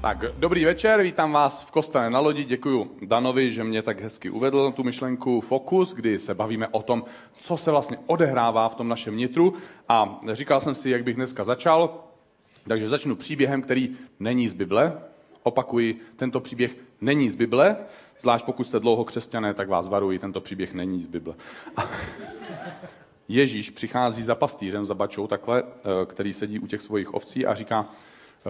Tak, dobrý večer, vítám vás v kostele na lodi. Děkuji Danovi, že mě tak hezky uvedl tu myšlenku Fokus, kdy se bavíme o tom, co se vlastně odehrává v tom našem nitru. A říkal jsem si, jak bych dneska začal, takže začnu příběhem, který není z Bible. Opakuji, tento příběh není z Bible, zvlášť pokud jste dlouho křesťané, tak vás varuji, tento příběh není z Bible. Ježíš přichází za pastýřem, za bačou takhle, eh, který sedí u těch svých ovcí a říká,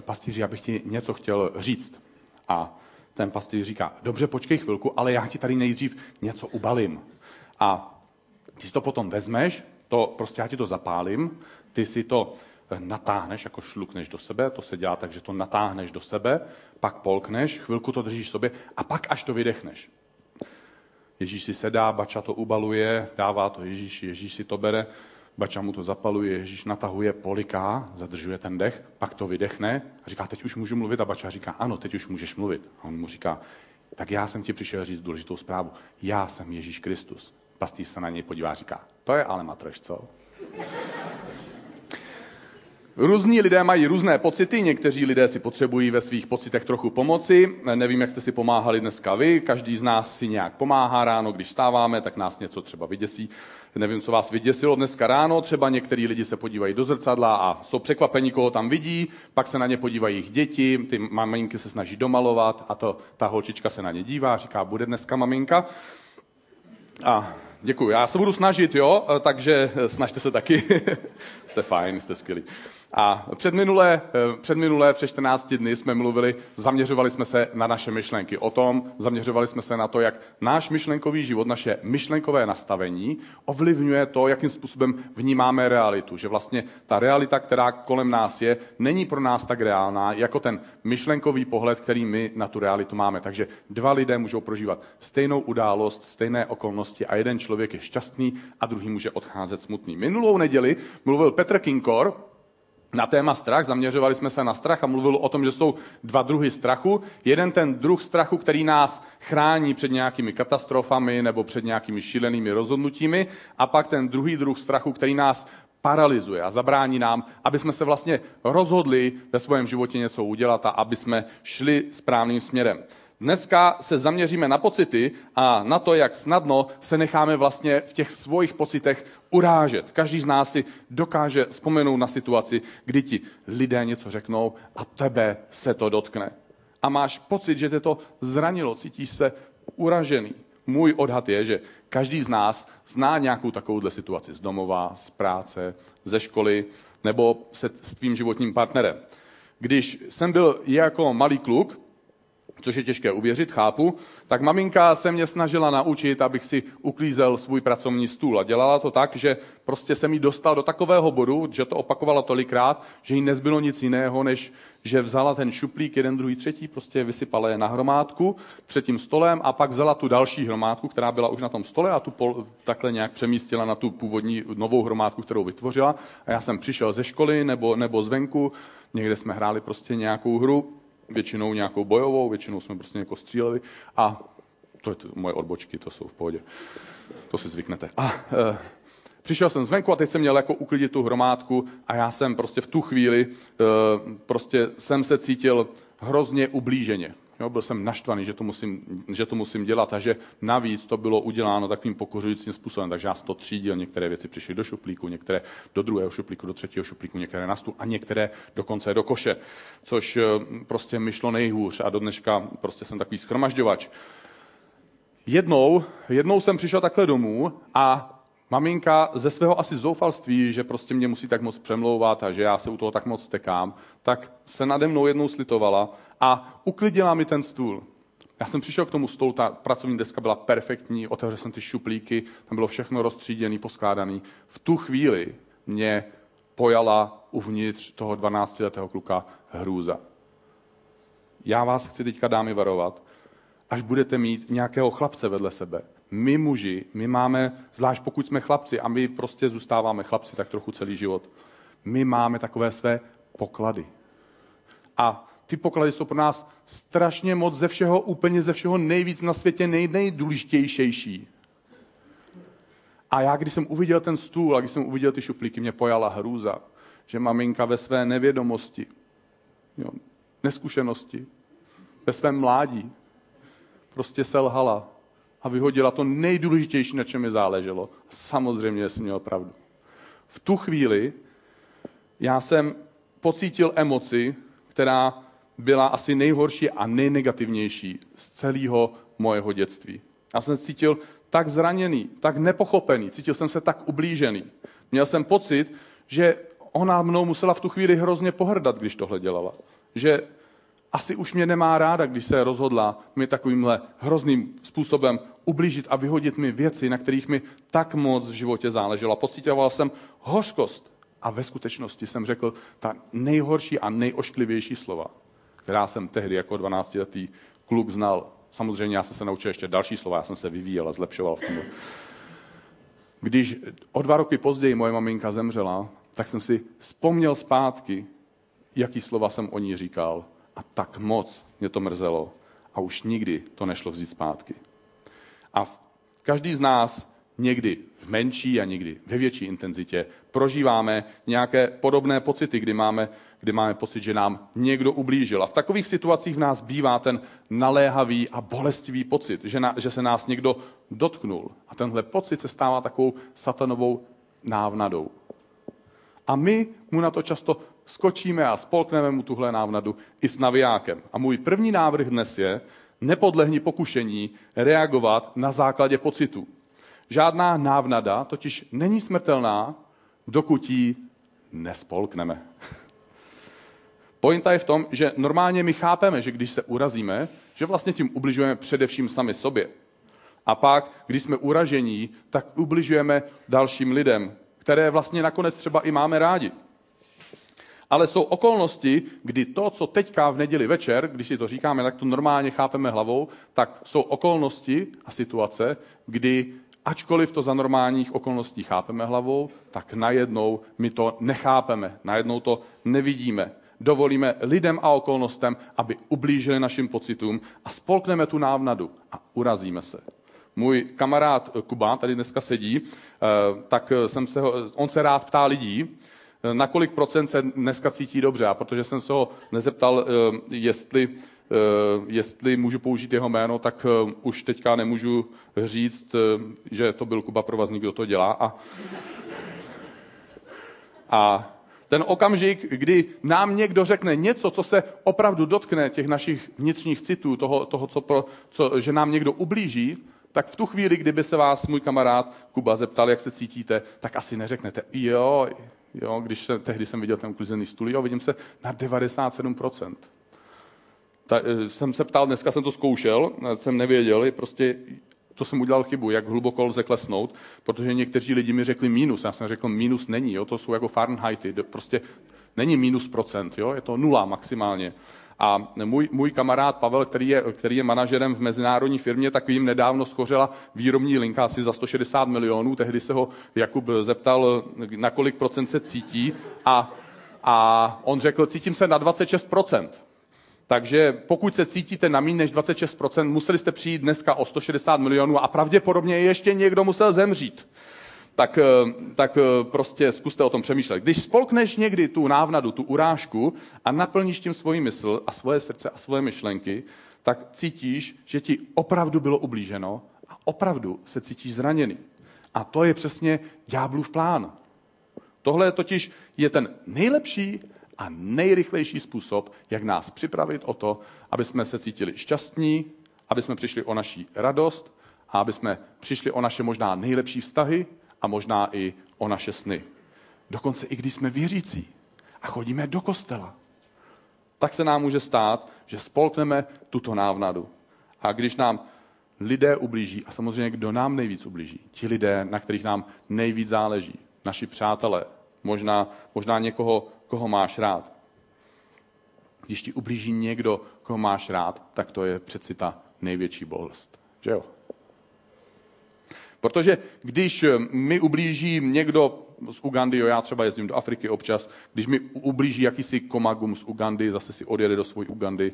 pastýři, já bych ti něco chtěl říct. A ten pastýř říká, dobře, počkej chvilku, ale já ti tady nejdřív něco ubalím. A ty si to potom vezmeš, to prostě já ti to zapálím, ty si to natáhneš, jako šlukneš do sebe, to se dělá tak, že to natáhneš do sebe, pak polkneš, chvilku to držíš sobě a pak až to vydechneš. Ježíš si sedá, bača to ubaluje, dává to Ježíši, Ježíš si to bere, bača mu to zapaluje, Ježíš natahuje, poliká, zadržuje ten dech, pak to vydechne a říká, teď už můžu mluvit a bača říká, ano, teď už můžeš mluvit. A on mu říká, tak já jsem ti přišel říct důležitou zprávu. Já jsem Ježíš Kristus. Pastýř se na něj podívá a říká, to je ale matreš, co? Různí lidé mají různé pocity, někteří lidé si potřebují ve svých pocitech trochu pomoci. Nevím, jak jste si pomáhali dneska vy, každý z nás si nějak pomáhá ráno, když stáváme, tak nás něco třeba vyděsí. Nevím, co vás vyděsilo dneska ráno, třeba některý lidi se podívají do zrcadla a jsou překvapení, koho tam vidí, pak se na ně podívají jejich děti, ty maminky se snaží domalovat a to, ta holčička se na ně dívá, říká, bude dneska maminka. A děkuji, já se budu snažit, jo, takže snažte se taky. jste fajn, jste skvělí. A před minulé, eh, před minulé, před 14 dny jsme mluvili, zaměřovali jsme se na naše myšlenky. O tom zaměřovali jsme se na to, jak náš myšlenkový život, naše myšlenkové nastavení ovlivňuje to, jakým způsobem vnímáme realitu. Že vlastně ta realita, která kolem nás je, není pro nás tak reálná, jako ten myšlenkový pohled, který my na tu realitu máme. Takže dva lidé můžou prožívat stejnou událost, stejné okolnosti a jeden člověk je šťastný a druhý může odcházet smutný. Minulou neděli mluvil Petr Kinkor, na téma strach, zaměřovali jsme se na strach a mluvil o tom, že jsou dva druhy strachu. Jeden ten druh strachu, který nás chrání před nějakými katastrofami nebo před nějakými šílenými rozhodnutími a pak ten druhý druh strachu, který nás paralyzuje a zabrání nám, aby jsme se vlastně rozhodli ve svém životě něco udělat a aby jsme šli správným směrem. Dneska se zaměříme na pocity a na to, jak snadno se necháme vlastně v těch svých pocitech urážet. Každý z nás si dokáže vzpomenout na situaci, kdy ti lidé něco řeknou a tebe se to dotkne. A máš pocit, že tě to zranilo, cítíš se uražený. Můj odhad je, že každý z nás zná nějakou takovouhle situaci z domova, z práce, ze školy nebo se s tvým životním partnerem. Když jsem byl jako malý kluk, což je těžké uvěřit, chápu, tak maminka se mě snažila naučit, abych si uklízel svůj pracovní stůl. A dělala to tak, že prostě se mi dostal do takového bodu, že to opakovala tolikrát, že jí nezbylo nic jiného, než že vzala ten šuplík, jeden, druhý, třetí, prostě vysypala je na hromádku před tím stolem a pak vzala tu další hromádku, která byla už na tom stole a tu pol, takhle nějak přemístila na tu původní novou hromádku, kterou vytvořila. A já jsem přišel ze školy nebo, nebo zvenku, někde jsme hráli prostě nějakou hru většinou nějakou bojovou, většinou jsme prostě jako stříleli a to je to, moje odbočky, to jsou v pohodě. To si zvyknete. A e, přišel jsem zvenku a teď jsem měl jako uklidit tu hromádku a já jsem prostě v tu chvíli, e, prostě jsem se cítil hrozně ublíženě. Jo, byl jsem naštvaný, že to, musím, že to musím dělat a že navíc to bylo uděláno takovým pokořujícím způsobem. Takže já to třídil, některé věci přišly do šuplíku, některé do druhého šuplíku, do třetího šuplíku, některé na stůl a některé dokonce do koše, což eh, prostě mi šlo nejhůř a do dneška prostě jsem takový schromažďovač. Jednou, jednou jsem přišel takhle domů a maminka ze svého asi zoufalství, že prostě mě musí tak moc přemlouvat a že já se u toho tak moc stekám, tak se nade mnou jednou slitovala a uklidila mi ten stůl. Já jsem přišel k tomu stolu, ta pracovní deska byla perfektní, otevřel jsem ty šuplíky, tam bylo všechno rozstříděné, poskládané. V tu chvíli mě pojala uvnitř toho 12-letého kluka hrůza. Já vás chci teďka dámy varovat, až budete mít nějakého chlapce vedle sebe. My muži, my máme, zvlášť pokud jsme chlapci a my prostě zůstáváme chlapci tak trochu celý život, my máme takové své poklady. A ty poklady jsou pro nás strašně moc ze všeho, úplně ze všeho nejvíc na světě nej, nejdůležitější. A já, když jsem uviděl ten stůl a když jsem uviděl ty šuplíky, mě pojala hrůza, že maminka ve své nevědomosti, jo, neskušenosti, ve svém mládí prostě selhala a vyhodila to nejdůležitější, na čem mi záleželo. Samozřejmě jsem měl pravdu. V tu chvíli já jsem pocítil emoci, která byla asi nejhorší a nejnegativnější z celého mojeho dětství. Já jsem se cítil tak zraněný, tak nepochopený, cítil jsem se tak ublížený. Měl jsem pocit, že ona mnou musela v tu chvíli hrozně pohrdat, když tohle dělala. Že asi už mě nemá ráda, když se rozhodla mi takovýmhle hrozným způsobem ublížit a vyhodit mi věci, na kterých mi tak moc v životě záleželo. Pocitoval jsem hořkost a ve skutečnosti jsem řekl ta nejhorší a nejošklivější slova, která jsem tehdy jako 12-letý kluk znal. Samozřejmě já jsem se naučil ještě další slova, já jsem se vyvíjel a zlepšoval v tom. Když o dva roky později moje maminka zemřela, tak jsem si vzpomněl zpátky, jaký slova jsem o ní říkal. A tak moc mě to mrzelo. A už nikdy to nešlo vzít zpátky. A každý z nás někdy menší a někdy ve větší intenzitě prožíváme nějaké podobné pocity, kdy máme, kdy máme pocit, že nám někdo ublížil. A v takových situacích v nás bývá ten naléhavý a bolestivý pocit, že, na, že se nás někdo dotknul. A tenhle pocit se stává takovou satanovou návnadou. A my mu na to často skočíme a spolkneme mu tuhle návnadu i s navijákem. A můj první návrh dnes je, nepodlehni pokušení reagovat na základě pocitu. Žádná návnada totiž není smrtelná, dokud ji nespolkneme. Pointa je v tom, že normálně my chápeme, že když se urazíme, že vlastně tím ubližujeme především sami sobě. A pak, když jsme uražení, tak ubližujeme dalším lidem, které vlastně nakonec třeba i máme rádi. Ale jsou okolnosti, kdy to, co teďka v neděli večer, když si to říkáme, tak to normálně chápeme hlavou, tak jsou okolnosti a situace, kdy ačkoliv to za normálních okolností chápeme hlavou, tak najednou my to nechápeme, najednou to nevidíme. Dovolíme lidem a okolnostem, aby ublížili našim pocitům a spolkneme tu návnadu a urazíme se. Můj kamarád Kuba, tady dneska sedí, eh, tak jsem se ho, on se rád ptá lidí, eh, na kolik procent se dneska cítí dobře. A protože jsem se ho nezeptal, eh, jestli, jestli můžu použít jeho jméno, tak už teďka nemůžu říct, že to byl Kuba Provazník, kdo to dělá. A, a ten okamžik, kdy nám někdo řekne něco, co se opravdu dotkne těch našich vnitřních citů, toho, toho co pro, co, že nám někdo ublíží, tak v tu chvíli, kdyby se vás můj kamarád Kuba zeptal, jak se cítíte, tak asi neřeknete, jo, jo když se, tehdy jsem viděl ten uklizený stůl, jo, vidím se na 97%. Ta, eh, jsem se ptal, dneska jsem to zkoušel, jsem nevěděl, prostě to jsem udělal chybu, jak hluboko lze klesnout, protože někteří lidi mi řekli mínus, já jsem řekl, mínus není, jo, to jsou jako Fahrenheity, prostě není mínus procent, jo, je to nula maximálně. A můj, můj kamarád Pavel, který je, který je manažerem v mezinárodní firmě, tak jim nedávno schořela výrobní linka asi za 160 milionů. Tehdy se ho Jakub zeptal, na kolik procent se cítí a, a on řekl, cítím se na 26 procent. Takže pokud se cítíte na méně než 26%, museli jste přijít dneska o 160 milionů a pravděpodobně ještě někdo musel zemřít tak, eh, tak eh, prostě zkuste o tom přemýšlet. Když spolkneš někdy tu návnadu, tu urážku a naplníš tím svůj mysl a svoje srdce a svoje myšlenky, tak cítíš, že ti opravdu bylo ublíženo a opravdu se cítíš zraněný. A to je přesně ďáblův plán. Tohle totiž je ten nejlepší a nejrychlejší způsob, jak nás připravit o to, aby jsme se cítili šťastní, aby jsme přišli o naší radost a aby jsme přišli o naše možná nejlepší vztahy, a možná i o naše sny. Dokonce i když jsme věřící a chodíme do kostela, tak se nám může stát, že spolkneme tuto návnadu. A když nám lidé ublíží, a samozřejmě kdo nám nejvíc ublíží, ti lidé, na kterých nám nejvíc záleží, naši přátelé, možná, možná někoho, koho máš rád. Když ti ublíží někdo, koho máš rád, tak to je přeci ta největší bolest. Že jo? Protože když eh, mi ublíží někdo z Ugandy, jo, já třeba jezdím do Afriky občas, když mi ublíží jakýsi komagum z Ugandy, zase si odjede do svojí Ugandy,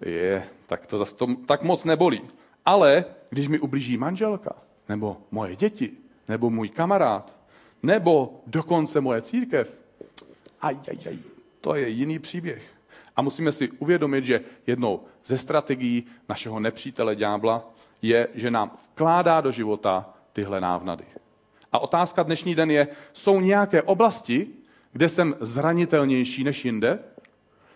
je, tak to zase to tak moc nebolí. Ale když mi ublíží manželka, nebo moje děti, nebo můj kamarád, nebo dokonce moje církev, aj, aj, aj, to je jiný příběh. A musíme si uvědomit, že jednou ze strategií našeho nepřítele ďábla je, že nám vkládá do života tyhle návnady. A otázka dnešní den je, jsou nějaké oblasti, kde jsem zranitelnější než jinde?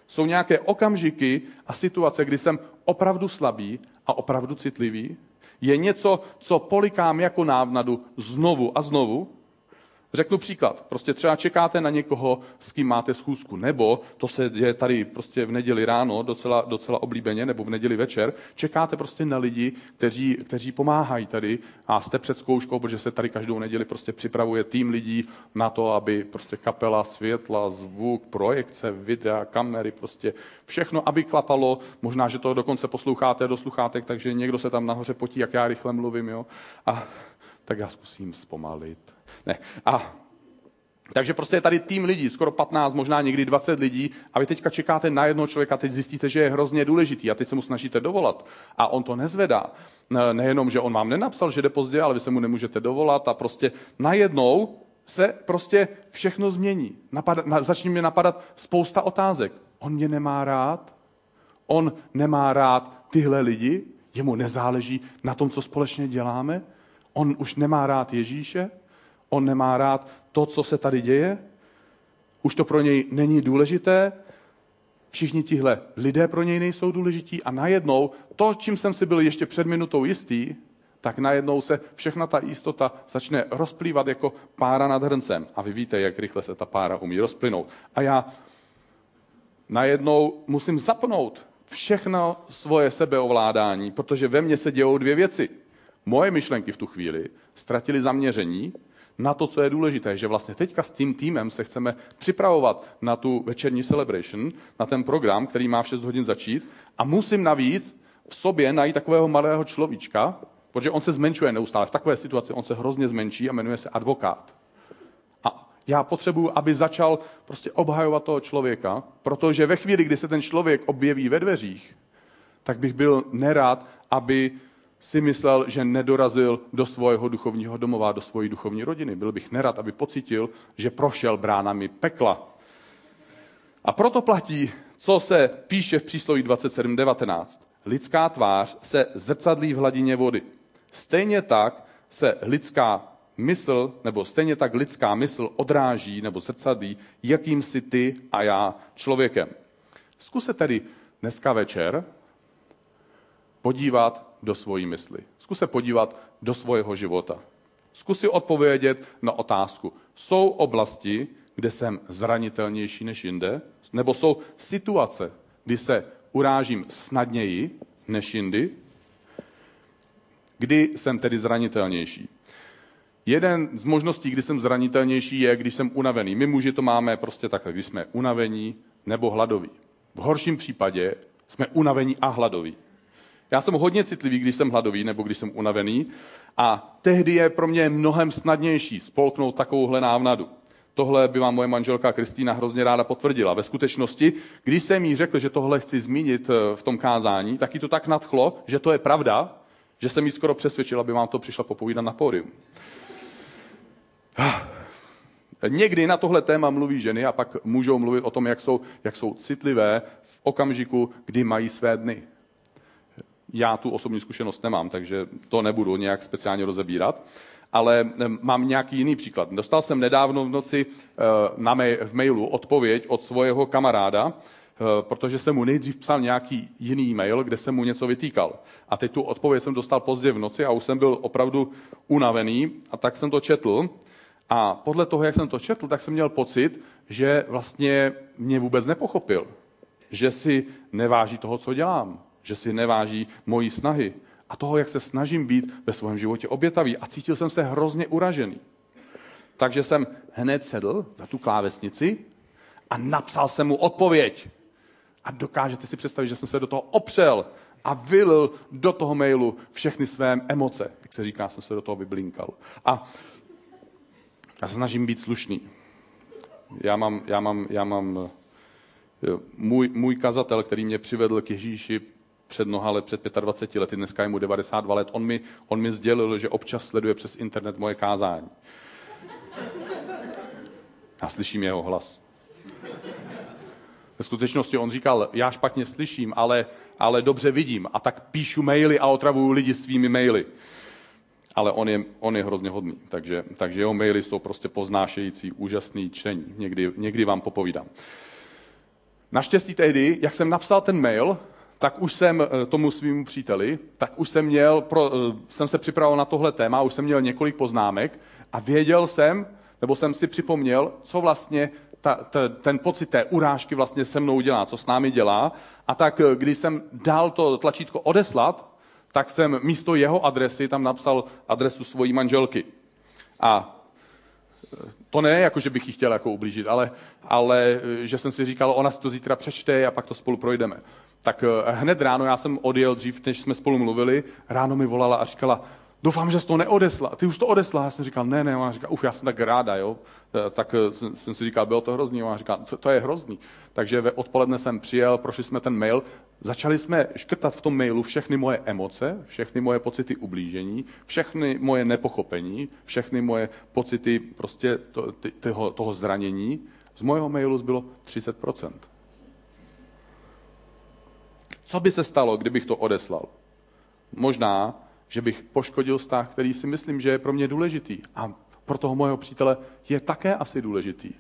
Jsou nějaké okamžiky a situace, kdy jsem opravdu slabý a opravdu citlivý? Je něco, co polikám jako návnadu znovu a znovu? Řeknu příklad. Prostě třeba čekáte na někoho, s kým máte schůzku, nebo to se děje tady prostě v neděli ráno, docela, docela oblíbeně, nebo v neděli večer, čekáte prostě na lidi, kteří, kteří pomáhají tady a jste před zkouškou, protože se tady každou neděli prostě připravuje tým lidí na to, aby prostě kapela, světla, zvuk, projekce, videa, kamery, prostě všechno, aby klapalo. Možná, že to dokonce posloucháte do sluchátek, takže někdo se tam nahoře potí, jak já rychle mluvím, jo. A tak já zkusím zpomalit. Ne. A takže prostě je tady tým lidí, skoro 15, možná někdy 20 lidí a vy teďka čekáte na jednoho člověka, teď zjistíte, že je hrozně důležitý a teď se mu snažíte dovolat a on to nezvedá. Nejenom, že on vám nenapsal, že jde pozdě, ale vy se mu nemůžete dovolat a prostě najednou se prostě všechno změní. Napad, na, začne mě napadat spousta otázek. On mě nemá rád? On nemá rád tyhle lidi? Jemu nezáleží na tom, co společně děláme? On už nemá rád Ježíše? On nemá rád to, co se tady děje? Už to pro něj není důležité? Všichni tihle lidé pro něj nejsou důležití a najednou to, čím jsem si byl ještě před minutou jistý, tak najednou se všechna ta jistota začne rozplývat jako pára nad hrncem. A vy víte, jak rychle se ta pára umí rozplynout. A já najednou musím zapnout všechno svoje sebeovládání, protože ve mně se dějou dvě věci. Moje myšlenky v tu chvíli ztratily zaměření na to, co je důležité, že vlastně teďka s tím týmem se chceme připravovat na tu večerní celebration, na ten program, který má v 6 hodin začít a musím navíc v sobě najít takového malého človíčka, protože on se zmenšuje neustále. V takové situaci on se hrozně zmenší a jmenuje se advokát. A já potřebuji, aby začal prostě obhajovat toho člověka, protože ve chvíli, kdy se ten člověk objeví ve dveřích, tak bych byl nerad, aby si myslel, že nedorazil do svého duchovního domova, do svojí duchovní rodiny. Byl bych nerad, aby pocítil, že prošel bránami pekla. A proto platí, co se píše v přísloví 27.19. Lidská tvář se zrcadlí v hladině vody. Stejně tak se lidská mysl, nebo stejně tak lidská mysl odráží nebo zrcadlí, jakým si ty a já člověkem. Zkuste tedy dneska večer podívat do svojí mysli. Zkus se podívat do svého života. Zkus si odpovědět na otázku. Jsou oblasti, kde jsem zranitelnější než jinde? Nebo jsou situace, kdy se urážím snadněji než jindy? Kdy jsem tedy zranitelnější? Jeden z možností, kdy jsem zranitelnější, je, když jsem unavený. My muži to máme prostě takhle, když jsme unavení nebo hladoví. V horším případě jsme unavení a hladoví. Já jsem hodně citlivý, když jsem hladový nebo když jsem unavený a tehdy je pro mě mnohem snadnější spolknout takovouhle návnadu. Tohle by vám moje manželka Kristýna hrozně ráda potvrdila. Ve skutečnosti, když jsem jí řekl, že tohle chci zmínit eh, v tom kázání, tak jí to tak nadchlo, že to je pravda, že jsem jí skoro přesvědčil, aby vám to přišla popovídat na pódium. Někdy na tohle téma mluví ženy a pak můžou mluvit o tom, jak jsou, jak jsou citlivé v okamžiku, kdy mají své dny. Já tu osobní zkušenost nemám, takže to nebudu nějak speciálně rozebírat. Ale mám nějaký jiný příklad. Dostal jsem nedávno v noci eh, na mail, v mailu odpověď od svého kamaráda, eh, protože jsem mu nejdřív psal nějaký jiný mail, kde jsem mu něco vytýkal. A teď tu odpověď jsem dostal pozdě v noci a už jsem byl opravdu unavený a tak jsem to četl. A podle toho, jak jsem to četl, tak jsem měl pocit, že vlastně mě vůbec nepochopil. Že si neváží toho, co dělám že si neváží mojí snahy a toho, jak se snažím být ve svém životě obětavý. A cítil jsem se hrozně uražený. Takže jsem hned sedl za tu klávesnici a napsal jsem mu odpověď. A dokážete si představit, že jsem se do toho opřel a vylil do toho mailu všechny své emoce. Jak se říká, jsem se do toho vyblinkal. A já se snažím být slušný. Já mám, já mám, já mám můj, můj kazatel, který mě přivedl k Ježíši před mnoha let, před 25 lety, dneska je mu 92 let, on mi, on mi sdělil, že občas sleduje přes internet moje kázání. Já slyším jeho hlas. Ve skutečnosti on říkal, já špatně slyším, ale, ale dobře vidím a tak píšu maily a otravuju lidi svými maily. Ale on je, on je hrozně hodný, takže, takže jeho maily jsou prostě poznášející, úžasný čtení. Někdy, někdy vám popovídám. Naštěstí tehdy, jak jsem napsal ten mail, tak už jsem eh, tomu svým příteli, tak už jsem měl, pro, eh, jsem se připravoval na tohle téma, už jsem měl několik poznámek a věděl jsem, nebo jsem si připomněl, co vlastně ta, ta, ten pocit té urážky vlastně se mnou dělá, co s námi dělá. A tak, eh, když jsem dal to tlačítko odeslat, tak jsem místo jeho adresy tam napsal adresu svojí manželky. A to ne, jako že bych jí chtěl jako ublížit, ale, ale že jsem si říkal, ona si to zítra přečte a pak to spolu projdeme. Tak hned ráno, já jsem odjel dřív, než jsme spolu mluvili, ráno mi volala a říkala, doufám, že jsi to neodesla. Ty už to odesla. Já jsem říkal, ne, ne. Ona říká, uf, já jsem tak ráda, jo. E, tak e, jsem si říkal, bylo to hrozný. Ona říká, to, to je hrozný. Takže ve odpoledne jsem přijel, prošli jsme ten mail, začali jsme škrtat v tom mailu všechny moje emoce, všechny moje pocity ublížení, všechny moje nepochopení, všechny moje pocity prostě to, ty, toho, toho zranění. Z mojeho mailu zbylo 30%. Co by se stalo, kdybych to odeslal? Možná že bych poškodil vztah, který si myslím, že je pro mě důležitý. A pro toho mojeho přítele je také asi důležitý.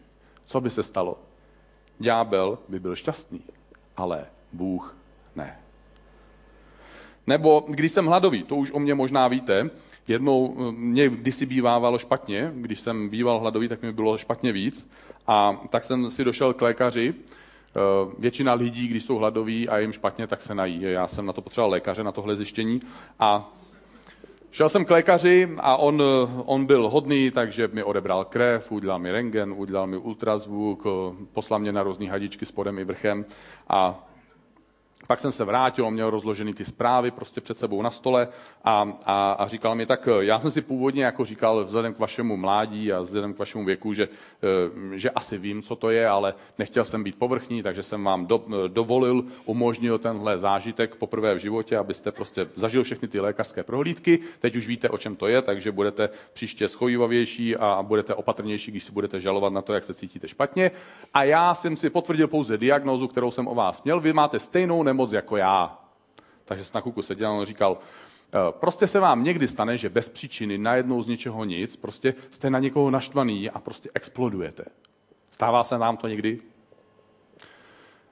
Co by se stalo? Ďábel by byl šťastný, ale Bůh ne. Nebo když jsem hladový, to už o mě možná víte, jednou eh, mě kdysi bývávalo špatně, když jsem býval hladový, tak mi bylo špatně víc a tak jsem si došel k lékaři, Většina lidí, když jsou hladoví a jim špatně, tak se nají. Já jsem na to potřeboval lékaře, na tohle zjištění. A Šel jsem k lékaři a on, on byl hodný, takže mi odebral krev, udělal mi rengen, udělal mi ultrazvuk, poslal mě na různé hadičky spodem i vrchem a pak jsem se vrátil, měl rozložený ty zprávy prostě před sebou na stole a, a, a říkal mi, tak já jsem si původně jako říkal vzhledem k vašemu mládí a vzhledem k vašemu věku, že, eh, že asi vím, co to je, ale nechtěl jsem být povrchní, takže jsem vám do, dovolil, umožnil tenhle zážitek poprvé v životě, abyste prostě zažil všechny ty lékařské prohlídky. Teď už víte, o čem to je, takže budete příště schojivavější a budete opatrnější, když si budete žalovat na to, jak se cítíte špatně. A já jsem si potvrdil pouze diagnózu, kterou jsem o vás měl. Vy máte stejnou nemoc jako já. Takže jsem na kuku seděl a on říkal, eh, prostě se vám někdy stane, že bez příčiny, najednou z ničeho nic, prostě jste na někoho naštvaný a prostě explodujete. Stává se nám to někdy?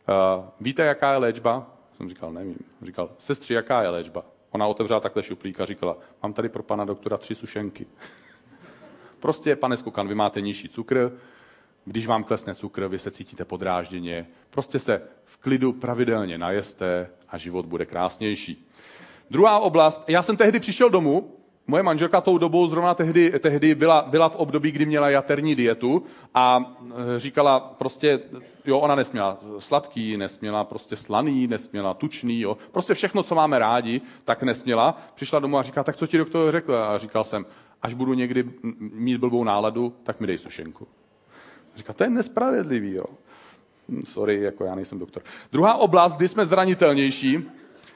Uh, víte, jaká je léčba? Jsem říkal, nevím. Říkal, sestři, jaká je léčba? Ona otevřela takhle šuplík a říkala, mám tady pro pana doktora tři sušenky. prostě, pane Skukan, vy máte nižší cukr, když vám klesne cukr, vy se cítíte podrážděně, prostě se v klidu pravidelně najeste a život bude krásnější. Druhá oblast, já jsem tehdy přišel domů, moje manželka tou dobou zrovna tehdy, tehdy byla, byla v období, kdy měla jaterní dietu a e, říkala prostě, jo, ona nesměla sladký, nesměla prostě slaný, nesměla tučný, jo, prostě všechno, co máme rádi, tak nesměla. Přišla domů a říká, tak co ti doktor řekl? A říkal jsem, až budu někdy mít blbou náladu, tak mi dej sušenku. Říká, to je nespravedlivý, jo. Hm, sorry, jako já nejsem doktor. Druhá oblast, kdy jsme zranitelnější,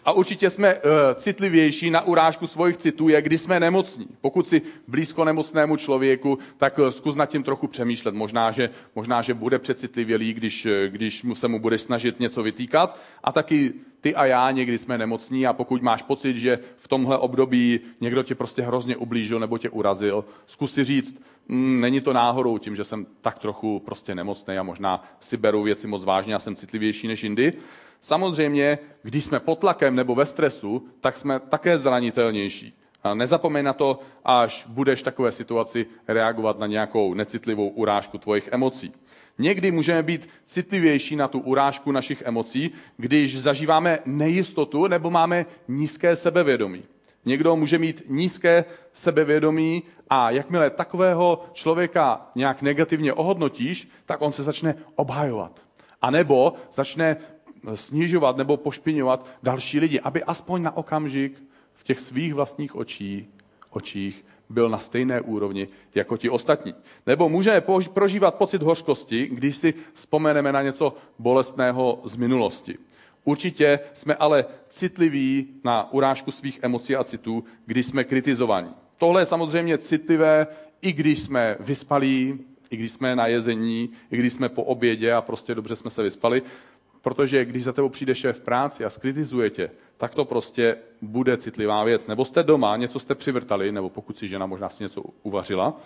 a určitě jsme uh, citlivější na urážku svojich citů, je, kdy jsme nemocní. Pokud si blízko nemocnému člověku, tak uh, zkus nad tím trochu přemýšlet. Možná, že, možná, že bude přecitlivělý, když, uh, když mu se mu budeš snažit něco vytýkat. A taky ty a já někdy jsme nemocní a pokud máš pocit, že v tomhle období někdo tě prostě hrozně ublížil nebo tě urazil, zkus si říct, není to náhodou tím, že jsem tak trochu prostě nemocný a možná si beru věci moc vážně a jsem citlivější než jindy. Samozřejmě, když jsme pod tlakem nebo ve stresu, tak jsme také zranitelnější. A nezapomeň na to, až budeš v takové situaci reagovat na nějakou necitlivou urážku tvojich emocí. Někdy můžeme být citlivější na tu urážku našich emocí, když zažíváme nejistotu nebo máme nízké sebevědomí. Někdo může mít nízké sebevědomí a jakmile takového člověka nějak negativně ohodnotíš, tak on se začne obhajovat. A nebo začne snižovat nebo pošpiňovat další lidi, aby aspoň na okamžik v těch svých vlastních očí, očích byl na stejné úrovni jako ti ostatní. Nebo můžeme prožívat pocit hořkosti, když si vzpomeneme na něco bolestného z minulosti. Určitě jsme ale citliví na urážku svých emocí a citů, když jsme kritizovaní. Tohle je samozřejmě citlivé, i když jsme vyspalí, i když jsme na jezení, i když jsme po obědě a prostě dobře jsme se vyspali. protože když za tebou přijde šéf v práci a skritizuje tě, tak to prostě bude citlivá věc. Nebo jste doma, něco jste přivrtali, nebo pokud si žena možná si něco uvařila,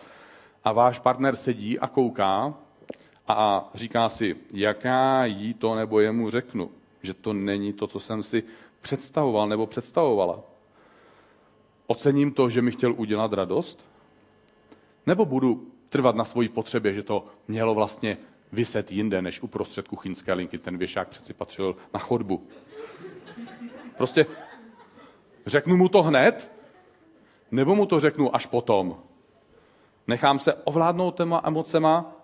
a váš partner sedí a kouká a říká si, jaká jí to nebo jemu řeknu, že to není to, co jsem si představoval nebo představovala. Ocením to, že mi chtěl udělat radost? Nebo budu trvat na svoji potřebě, že to mělo vlastně vyset jinde, než uprostřed kuchyňské linky. Ten věšák přeci patřil na chodbu. Prostě řeknu mu to hned, nebo mu to řeknu až potom. Nechám se ovládnout těma emocema,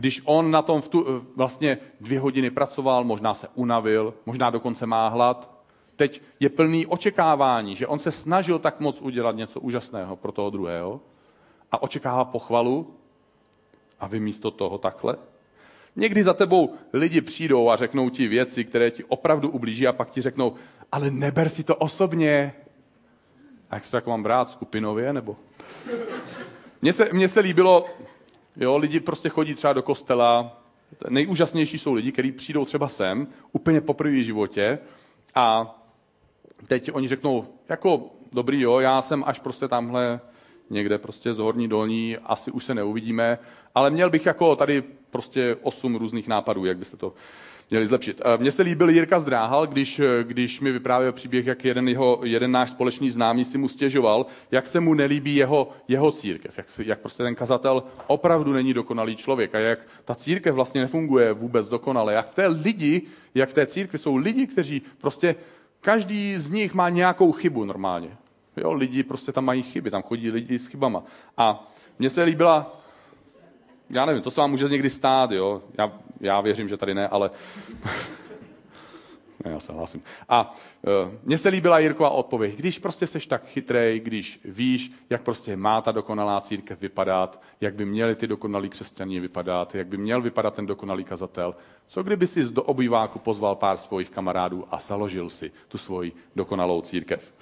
když on na tom v tu, vlastně dvě hodiny pracoval, možná se unavil, možná dokonce má hlad, teď je plný očekávání, že on se snažil tak moc udělat něco úžasného pro toho druhého a očekává pochvalu a vy místo toho takhle? Někdy za tebou lidi přijdou a řeknou ti věci, které ti opravdu ublíží a pak ti řeknou, ale neber si to osobně. A jak se to jako mám brát, skupinově nebo? Mně se, mně se líbilo, jo, lidi prostě chodí třeba do kostela, nejúžasnější jsou lidi, kteří přijdou třeba sem, úplně poprvé v životě. A teď oni řeknou, jako dobrý, jo, já jsem až prostě tamhle někde prostě z horní dolní, asi už se neuvidíme, ale měl bych jako tady prostě osm různých nápadů, jak byste to měli zlepšit. Eh, mně se líbil Jirka Zdráhal, když, eh, když mi vyprávěl příběh, jak jeden, jeho, jeden náš společný známý si mu stěžoval, jak se mu nelíbí jeho, jeho církev, jak, jak prostě ten kazatel opravdu není dokonalý člověk a jak ta církev vlastně nefunguje vůbec dokonale, jak v té lidi, jak v té církvi jsou lidi, kteří prostě každý z nich má nějakou chybu normálně. Jo, lidi prostě tam mají chyby, tam chodí lidi s chybama. A mně se líbila, já nevím, to se vám může někdy stát, jo. Já, já věřím, že tady ne, ale ne, já se hlásím. A uh, mně se líbila Jirkova odpověď. Když prostě seš tak chytrej, když víš, jak prostě má ta dokonalá církev vypadat, jak by měli ty dokonalí křesťaní vypadat, jak by měl vypadat ten dokonalý kazatel, co kdyby si do obýváku pozval pár svých kamarádů a založil si tu svoji dokonalou církev.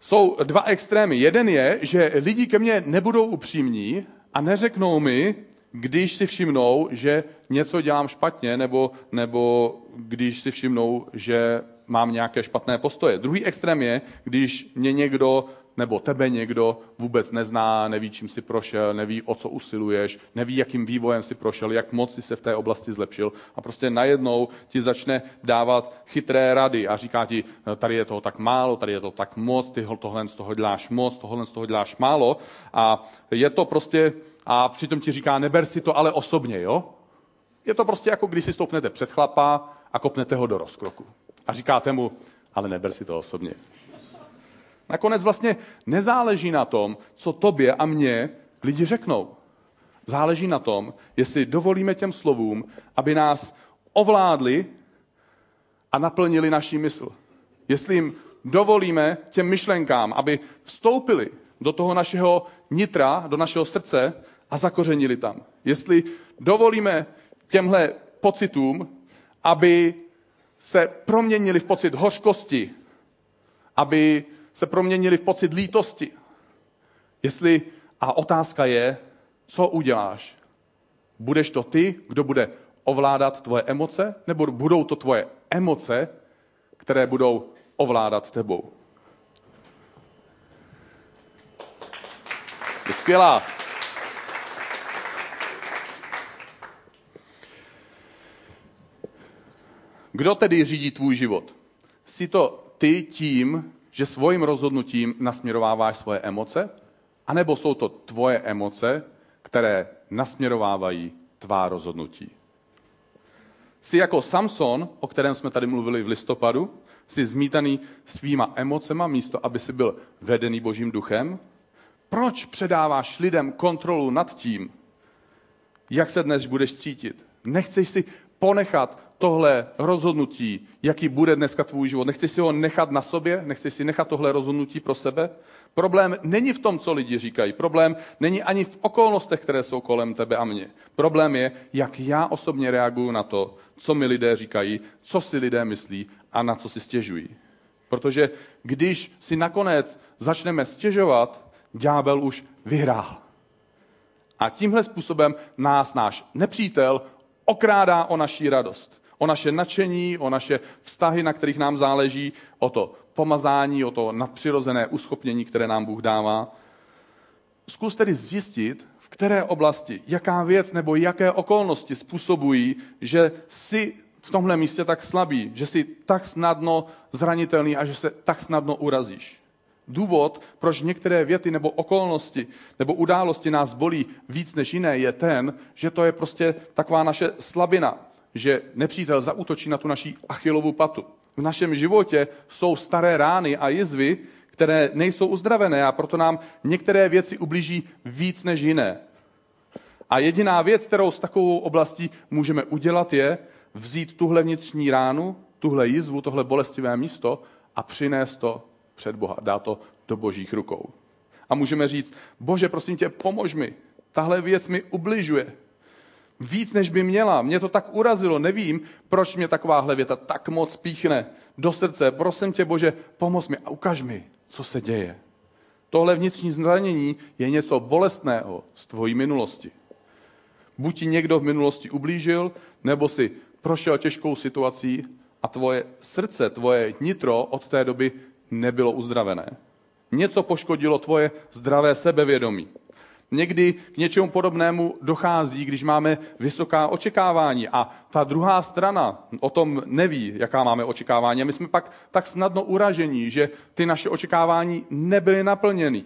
Jsou dva extrémy. Jeden je, že lidi ke mně nebudou upřímní a neřeknou mi, když si všimnou, že něco dělám špatně, nebo, nebo když si všimnou, že mám nějaké špatné postoje. Druhý extrém je, když mě někdo nebo tebe někdo vůbec nezná, neví, čím si prošel, neví, o co usiluješ, neví, jakým vývojem si prošel, jak moc si se v té oblasti zlepšil a prostě najednou ti začne dávat chytré rady a říká ti, no, tady je toho tak málo, tady je to tak moc, ty tohle z toho děláš moc, tohle z toho děláš málo a je to prostě, a přitom ti říká, neber si to ale osobně, jo? Je to prostě jako když si stoupnete před chlapa a kopnete ho do rozkroku. A říkáte mu, ale neber si to osobně. Nakonec vlastně nezáleží na tom, co tobě a mně lidi řeknou. Záleží na tom, jestli dovolíme těm slovům, aby nás ovládli a naplnili naší mysl. Jestli jim dovolíme těm myšlenkám, aby vstoupili do toho našeho nitra, do našeho srdce a zakořenili tam. Jestli dovolíme těmhle pocitům, aby se proměnili v pocit hořkosti, aby se proměnili v pocit lítosti. Jestli, a otázka je, co uděláš? Budeš to ty, kdo bude ovládat tvoje emoce, nebo budou to tvoje emoce, které budou ovládat tebou? Je skvělá. Kdo tedy řídí tvůj život? Jsi to ty tím, že svým rozhodnutím nasměrováváš svoje emoce, anebo jsou to tvoje emoce, které nasměrovávají tvá rozhodnutí. Jsi jako Samson, o kterém jsme tady mluvili v listopadu, jsi zmítaný svýma emocema místo, aby si byl vedený božím duchem? Proč předáváš lidem kontrolu nad tím, jak se dnes budeš cítit? Nechceš si ponechat tohle rozhodnutí, jaký bude dneska tvůj život. Nechceš si ho nechat na sobě, nechceš si nechat tohle rozhodnutí pro sebe. Problém není v tom, co lidi říkají. Problém není ani v okolnostech, které jsou kolem tebe a mě. Problém je, jak já osobně reaguju na to, co mi lidé říkají, co si lidé myslí a na co si stěžují. Protože když si nakonec začneme stěžovat, ďábel už vyhrál. A tímhle způsobem nás náš nepřítel okrádá o naší radost O naše nadšení, o naše vztahy, na kterých nám záleží, o to pomazání, o to nadpřirozené uschopnění, které nám Bůh dává. Zkus tedy zjistit, v které oblasti, jaká věc nebo jaké okolnosti způsobují, že jsi v tomhle místě tak slabý, že jsi tak snadno zranitelný a že se tak snadno urazíš. Důvod, proč některé věty nebo okolnosti nebo události nás bolí víc než jiné, je ten, že to je prostě taková naše slabina, že nepřítel zaútočí na tu naší achilovou patu. V našem životě jsou staré rány a jizvy, které nejsou uzdravené a proto nám některé věci ublíží víc než jiné. A jediná věc, kterou s takovou oblastí můžeme udělat, je vzít tuhle vnitřní ránu, tuhle jizvu, tohle bolestivé místo a přinést to před Boha, dát to do božích rukou. A můžeme říct, bože, prosím tě, pomož mi, tahle věc mi ubližuje. Víc, než by měla. Mě to tak urazilo, nevím, proč mě takováhle věta tak moc píchne do srdce. Prosím tě, Bože, pomoz mi a ukaž mi, co se děje. Tohle vnitřní zranění je něco bolestného z tvojí minulosti. Buď ti někdo v minulosti ublížil, nebo si prošel těžkou situací a tvoje srdce, tvoje nitro od té doby nebylo uzdravené. Něco poškodilo tvoje zdravé sebevědomí. Někdy k něčemu podobnému dochází, když máme vysoká očekávání a ta druhá strana o tom neví, jaká máme očekávání. A my jsme pak tak snadno uražení, že ty naše očekávání nebyly naplněny.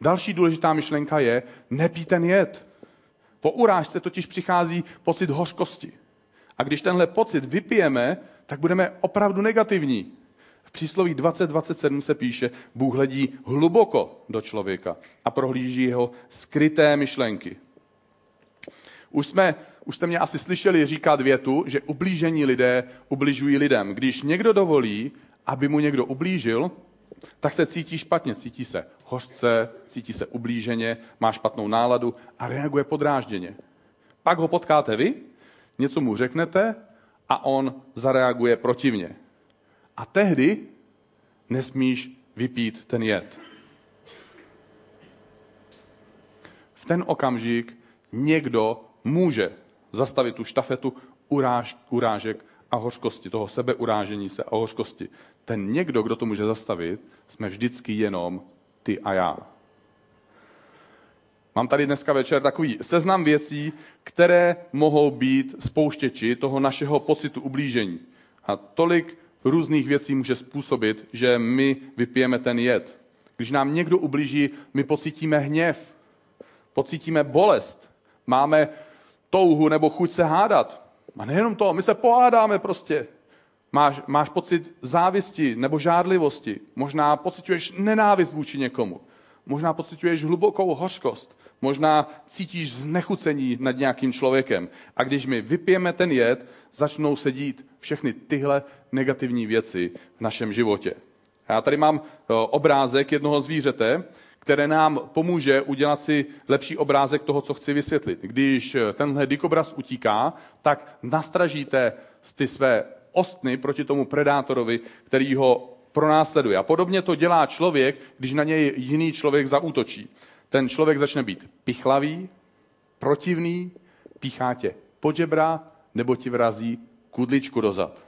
Další důležitá myšlenka je, nepí ten jed. Po urážce totiž přichází pocit hořkosti. A když tenhle pocit vypijeme, tak budeme opravdu negativní. Přísloví 2027 se píše, Bůh hledí hluboko do člověka a prohlíží jeho skryté myšlenky. Už, jsme, už jste mě asi slyšeli říkat větu, že ublížení lidé ubližují lidem. Když někdo dovolí, aby mu někdo ublížil, tak se cítí špatně, cítí se hořce, cítí se ublíženě, má špatnou náladu a reaguje podrážděně. Pak ho potkáte vy, něco mu řeknete a on zareaguje protivně. A tehdy nesmíš vypít ten jed. V ten okamžik někdo může zastavit tu štafetu uráž, urážek a hořkosti, toho sebeurážení se a hořkosti. Ten někdo, kdo to může zastavit, jsme vždycky jenom ty a já. Mám tady dneska večer takový seznam věcí, které mohou být spouštěči toho našeho pocitu ublížení. A tolik různých věcí může způsobit, že my vypijeme ten jed. Když nám někdo ublíží, my pocítíme hněv, pocítíme bolest, máme touhu nebo chuť se hádat. A nejenom to, my se pohádáme prostě. Máš, máš pocit závisti nebo žádlivosti. Možná pocituješ nenávist vůči někomu. Možná pocituješ hlubokou hořkost. Možná cítíš znechucení nad nějakým člověkem. A když my vypijeme ten jed, začnou se dít všechny tyhle negativní věci v našem životě. Já tady mám eh, obrázek jednoho zvířete, které nám pomůže udělat si lepší obrázek toho, co chci vysvětlit. Když eh, tenhle dikobraz utíká, tak nastražíte ty své ostny proti tomu predátorovi, který ho pronásleduje. A podobně to dělá člověk, když na něj jiný člověk zaútočí. Ten člověk začne být pichlavý, protivný, píchá tě žebra, nebo ti vrazí kudličku dozad.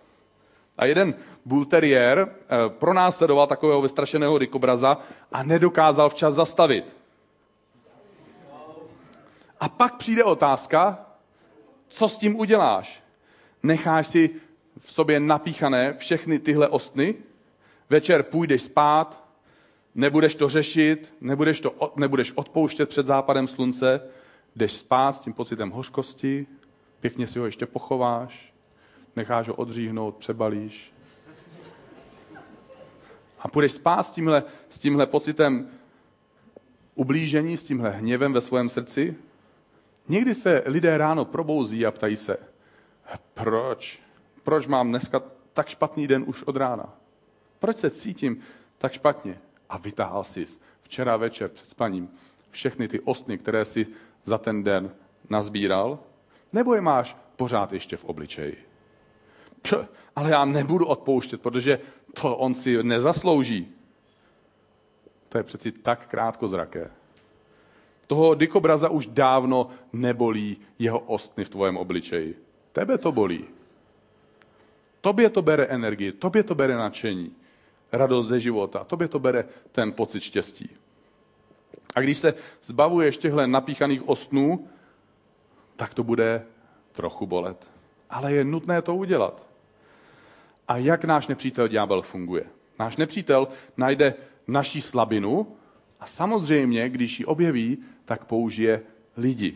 A jeden bull terrier eh, pronásledoval takového vystrašeného dikobraza a nedokázal včas zastavit. A pak přijde otázka, co s tím uděláš? Necháš si v sobě napíchané všechny tyhle ostny, večer půjdeš spát, nebudeš to řešit, nebudeš, to, nebudeš odpouštět před západem slunce, jdeš spát s tím pocitem hořkosti, pěkně si ho ještě pochováš, necháš ho odříhnout, přebalíš. A půjdeš spát s tímhle, s tímhle pocitem ublížení, s tímhle hněvem ve svém srdci. Někdy se lidé ráno probouzí a ptají se, proč? Proč mám dneska tak špatný den už od rána? Proč se cítím tak špatně? A vytáhl jsi včera večer před spaním všechny ty ostny, které si za ten den nazbíral? Nebo je máš pořád ještě v obličeji? Ale já nebudu odpouštět, protože to on si nezaslouží. To je přeci tak krátkozraké. Toho dikobraza už dávno nebolí jeho ostny v tvojem obličeji. Tebe to bolí. Tobě to bere energii, tobě to bere nadšení, radost ze života, tobě to bere ten pocit štěstí. A když se zbavuješ těchto napíchaných ostnů, tak to bude trochu bolet. Ale je nutné to udělat. A jak náš nepřítel ďábel funguje? Náš nepřítel najde naší slabinu a samozřejmě, když ji objeví, tak použije lidi.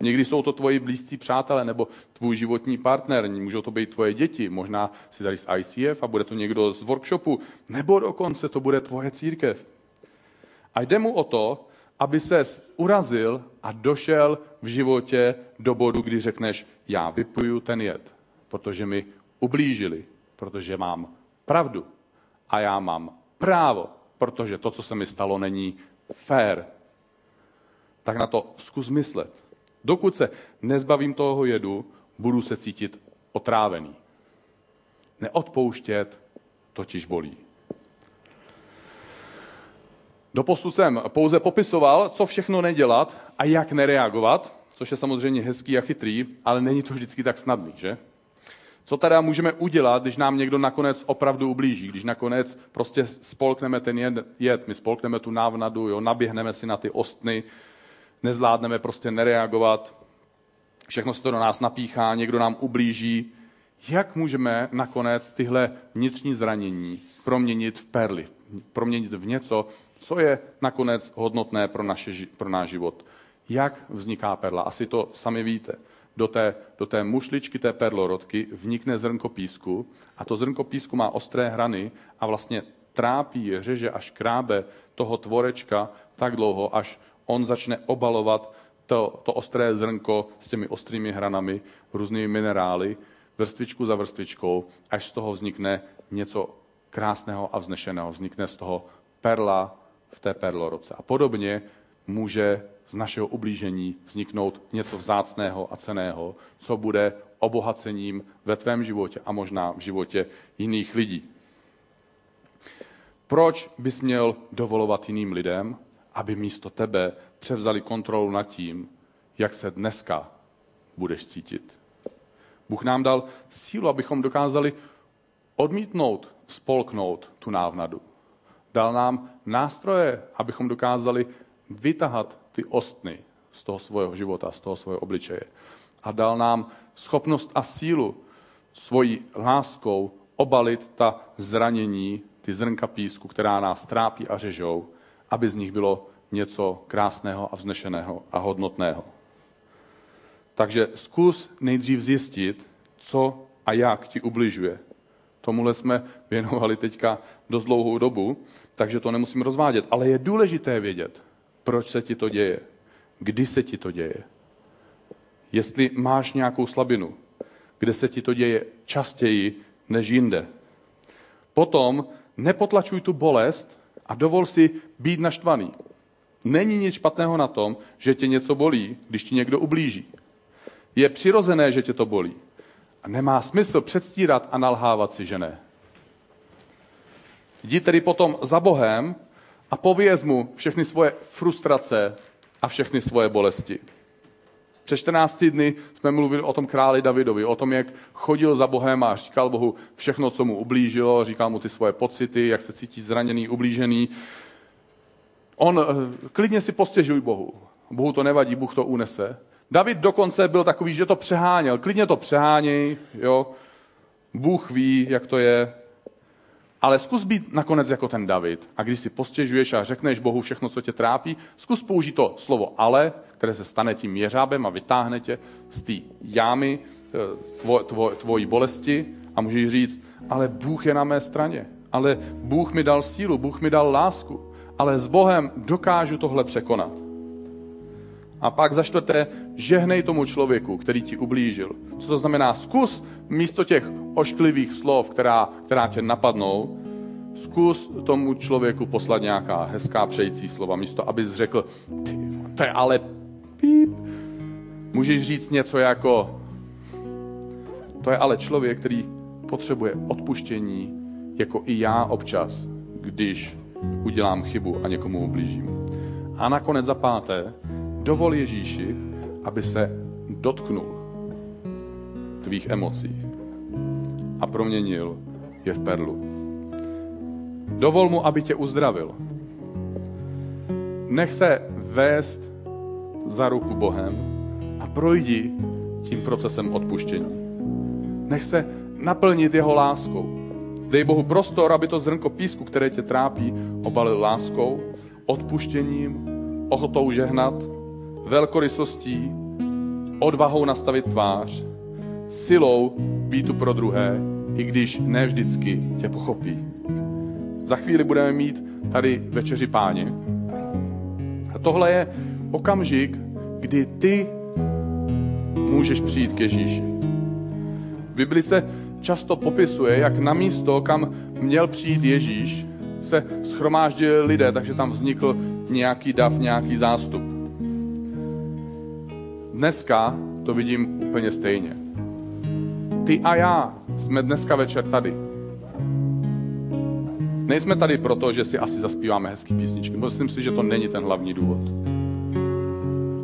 Někdy jsou to tvoji blízcí přátelé nebo tvůj životní partner, můžou to být tvoje děti, možná si tady z ICF a bude to někdo z workshopu, nebo dokonce to bude tvoje církev. A jde mu o to, aby ses urazil a došel v životě do bodu, kdy řekneš, já vypuju ten jed, protože mi ublížili, protože mám pravdu a já mám právo, protože to, co se mi stalo, není fair. Tak na to zkus myslet. Dokud se nezbavím toho jedu, budu se cítit otrávený. Neodpouštět totiž bolí. Doposud jsem pouze popisoval, co všechno nedělat a jak nereagovat, což je samozřejmě hezký a chytrý, ale není to vždycky tak snadný, že? Co teda můžeme udělat, když nám někdo nakonec opravdu ublíží, když nakonec prostě spolkneme ten jed, jed my spolkneme tu návnadu, jo, naběhneme si na ty ostny, nezvládneme prostě nereagovat, všechno se to do nás napíchá, někdo nám ublíží. Jak můžeme nakonec tyhle vnitřní zranění proměnit v perly, proměnit v něco, co je nakonec hodnotné pro, naše, pro náš život? Jak vzniká perla? Asi to sami víte. Do té, do té mušličky té perlorodky vnikne zrnko písku a to zrnko písku má ostré hrany a vlastně trápí, řeže a škrábe toho tvorečka tak dlouho, až on začne obalovat to, to ostré zrnko s těmi ostrými hranami, různými minerály, vrstvičku za vrstvičkou, až z toho vznikne něco krásného a vznešeného. Vznikne z toho perla v té perloroce. A podobně může z našeho ublížení vzniknout něco vzácného a ceného, co bude obohacením ve tvém životě a možná v životě jiných lidí. Proč bys měl dovolovat jiným lidem, aby místo tebe převzali kontrolu nad tím, jak se dneska budeš cítit. Bůh nám dal sílu, abychom dokázali odmítnout, spolknout tu návnadu. Dal nám nástroje, abychom dokázali vytahat ty ostny z toho svého života, z toho svého obličeje. A dal nám schopnost a sílu svojí láskou obalit ta zranění, ty zrnka písku, která nás trápí a řežou, aby z nich bylo něco krásného a vznešeného a hodnotného. Takže zkus nejdřív zjistit, co a jak ti ubližuje. Tomuhle jsme věnovali teďka dost dlouhou dobu, takže to nemusím rozvádět. Ale je důležité vědět, proč se ti to děje, kdy se ti to děje. Jestli máš nějakou slabinu, kde se ti to děje častěji než jinde. Potom nepotlačuj tu bolest a dovol si být naštvaný. Není nic špatného na tom, že tě něco bolí, když ti někdo ublíží. Je přirozené, že tě to bolí. A nemá smysl předstírat a nalhávat si, že ne. Jdi tedy potom za Bohem a pověz mu všechny svoje frustrace a všechny svoje bolesti. Před 14 dny jsme mluvili o tom králi Davidovi, o tom, jak chodil za Bohem a říkal Bohu všechno, co mu ublížilo, říkal mu ty svoje pocity, jak se cítí zraněný, ublížený. On eh, klidně si postěžuj Bohu. Bohu to nevadí, Bůh to unese. David dokonce byl takový, že to přeháněl. Klidně to přeháněj, jo. Bůh ví, jak to je. Ale zkus být nakonec jako ten David. A když si postěžuješ a řekneš Bohu všechno, co tě trápí, zkus použít to slovo ale, které se stane tím jeřábem a vytáhne tě z té jámy eh, tvo, tvo, tvojí bolesti a můžeš říct, ale Bůh je na mé straně. Ale Bůh mi dal sílu, Bůh mi dal lásku ale s Bohem dokážu tohle překonat. A pak za čtvrté, žehnej tomu člověku, který ti ublížil. Co to znamená? Zkus místo těch ošklivých slov, která, která tě napadnou, zkus tomu člověku poslat nějaká hezká přející slova, místo abys řekl, ty, to je ale píp. Můžeš říct něco jako, to je ale člověk, který potřebuje odpuštění, jako i já občas, když udělám chybu a někomu ublížím. A nakonec za páté, dovol Ježíši, aby se dotknul tvých emocí. a proměnil je v perlu. Dovol mu, aby tě uzdravil. Nech se vést za ruku Bohem a projdi tím procesem odpuštění. Nech se naplnit jeho láskou. Dej Bohu prostor, aby to zrnko písku, které tě trápí, obalil láskou, odpuštěním, ochotou žehnat, velkorysostí, odvahou nastavit tvář, silou být tu pro druhé, i když ne vždycky tě pochopí. Za chvíli budeme mít tady večeři páně. A tohle je okamžik, kdy ty můžeš přijít k Ježíši. V Bibli se často popisuje, jak na místo, kam měl přijít Ježíš, se schromáždili lidé, takže tam vznikl nějaký dav, nějaký zástup. Dneska to vidím úplně stejně. Ty a já jsme dneska večer tady. Nejsme tady proto, že si asi zaspíváme hezký písničky. Myslím si, že to není ten hlavní důvod.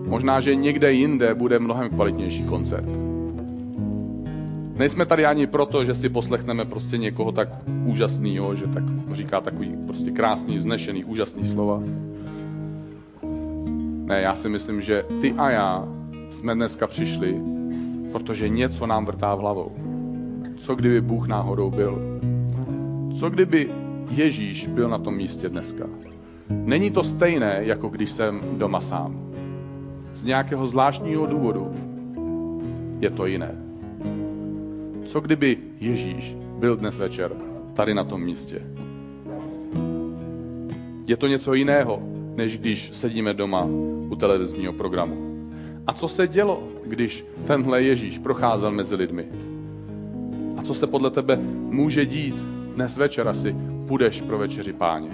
Možná, že někde jinde bude mnohem kvalitnější koncert. Nejsme tady ani proto, že si poslechneme prostě někoho tak úžasného, že tak říká takový prostě krásný, vznešený, úžasný slova. Ne, já si myslím, že ty a já jsme dneska přišli, protože něco nám vrtá v hlavou. Co kdyby Bůh náhodou byl? Co kdyby Ježíš byl na tom místě dneska? Není to stejné, jako když jsem doma sám. Z nějakého zvláštního důvodu je to jiné. Co kdyby Ježíš byl dnes večer tady na tom místě? Je to něco jiného, než když sedíme doma u televizního programu. A co se dělo, když tenhle Ježíš procházel mezi lidmi? A co se podle tebe může dít dnes večer asi půjdeš pro večeři páně?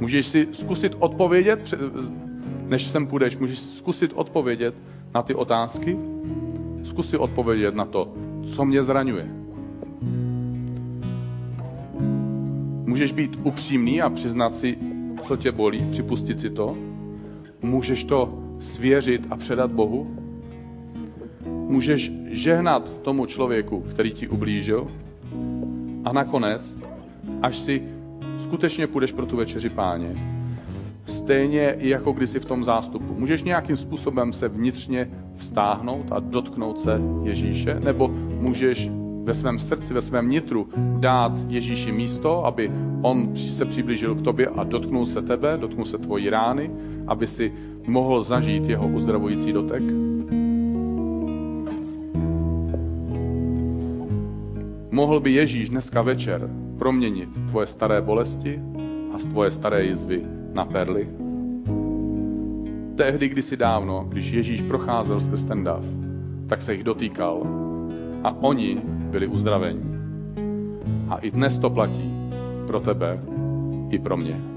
Můžeš si zkusit odpovědět, než sem půjdeš, můžeš zkusit odpovědět na ty otázky? Zkus si odpovědět na to, co mě zraňuje. Můžeš být upřímný a přiznat si, co tě bolí, připustit si to. Můžeš to svěřit a předat Bohu. Můžeš žehnat tomu člověku, který ti ublížil. A nakonec, až si skutečně půjdeš pro tu večeři páně, stejně jako kdysi v tom zástupu. Můžeš nějakým způsobem se vnitřně vztáhnout a dotknout se Ježíše, nebo můžeš ve svém srdci, ve svém nitru dát Ježíši místo, aby on se přiblížil k tobě a dotknul se tebe, dotknul se tvojí rány, aby si mohl zažít jeho uzdravující dotek? Mohl by Ježíš dneska večer proměnit tvoje staré bolesti a tvoje staré jizvy na perly? Tehdy, kdysi dávno, když Ježíš procházel skrz ten dav, tak se jich dotýkal a oni byli uzdraveni. A i dnes to platí pro tebe i pro mě.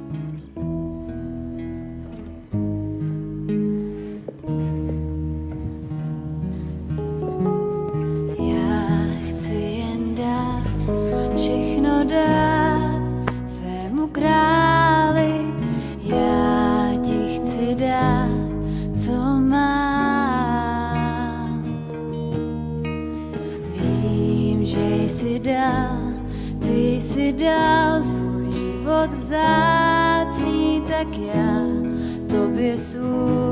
Dal svůj život vzácný, tak já tobě svůj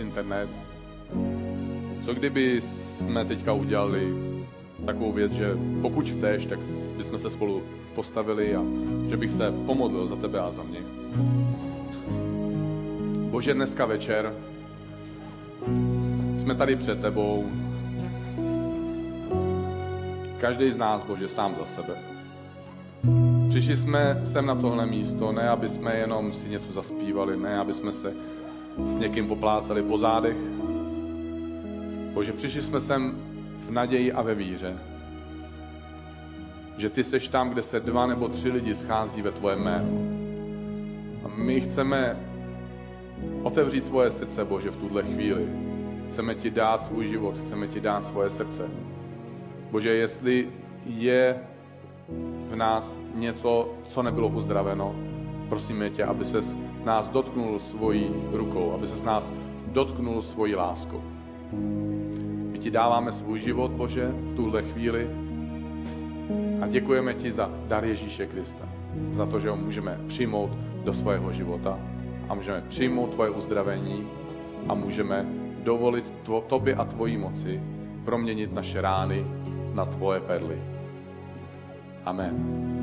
internet. Co kdyby jsme teďka udělali takovou věc, že pokud chceš, tak bychom se spolu postavili a že bych se pomodlil za tebe a za mě. Bože, dneska večer jsme tady před tebou. Každý z nás, Bože, sám za sebe. Přišli jsme sem na tohle místo, ne aby jsme jenom si něco zaspívali, ne aby jsme se s někým poplácali po zádech. Bože, přišli jsme sem v naději a ve víře, že ty seš tam, kde se dva nebo tři lidi schází ve tvoje jméno. A my chceme otevřít svoje srdce, Bože, v tuhle chvíli. Chceme ti dát svůj život, chceme ti dát svoje srdce. Bože, jestli je v nás něco, co nebylo uzdraveno, prosíme tě, aby ses nás dotknul svojí rukou, aby ses nás dotknul svojí láskou. My ti dáváme svůj život, Bože, v tuhle chvíli a děkujeme ti za dar Ježíše Krista. Za to, že ho můžeme přijmout do svého života a můžeme přijmout tvoje uzdravení a můžeme dovolit tvo, tobě a tvojí moci proměnit naše rány na tvoje perly. Amen.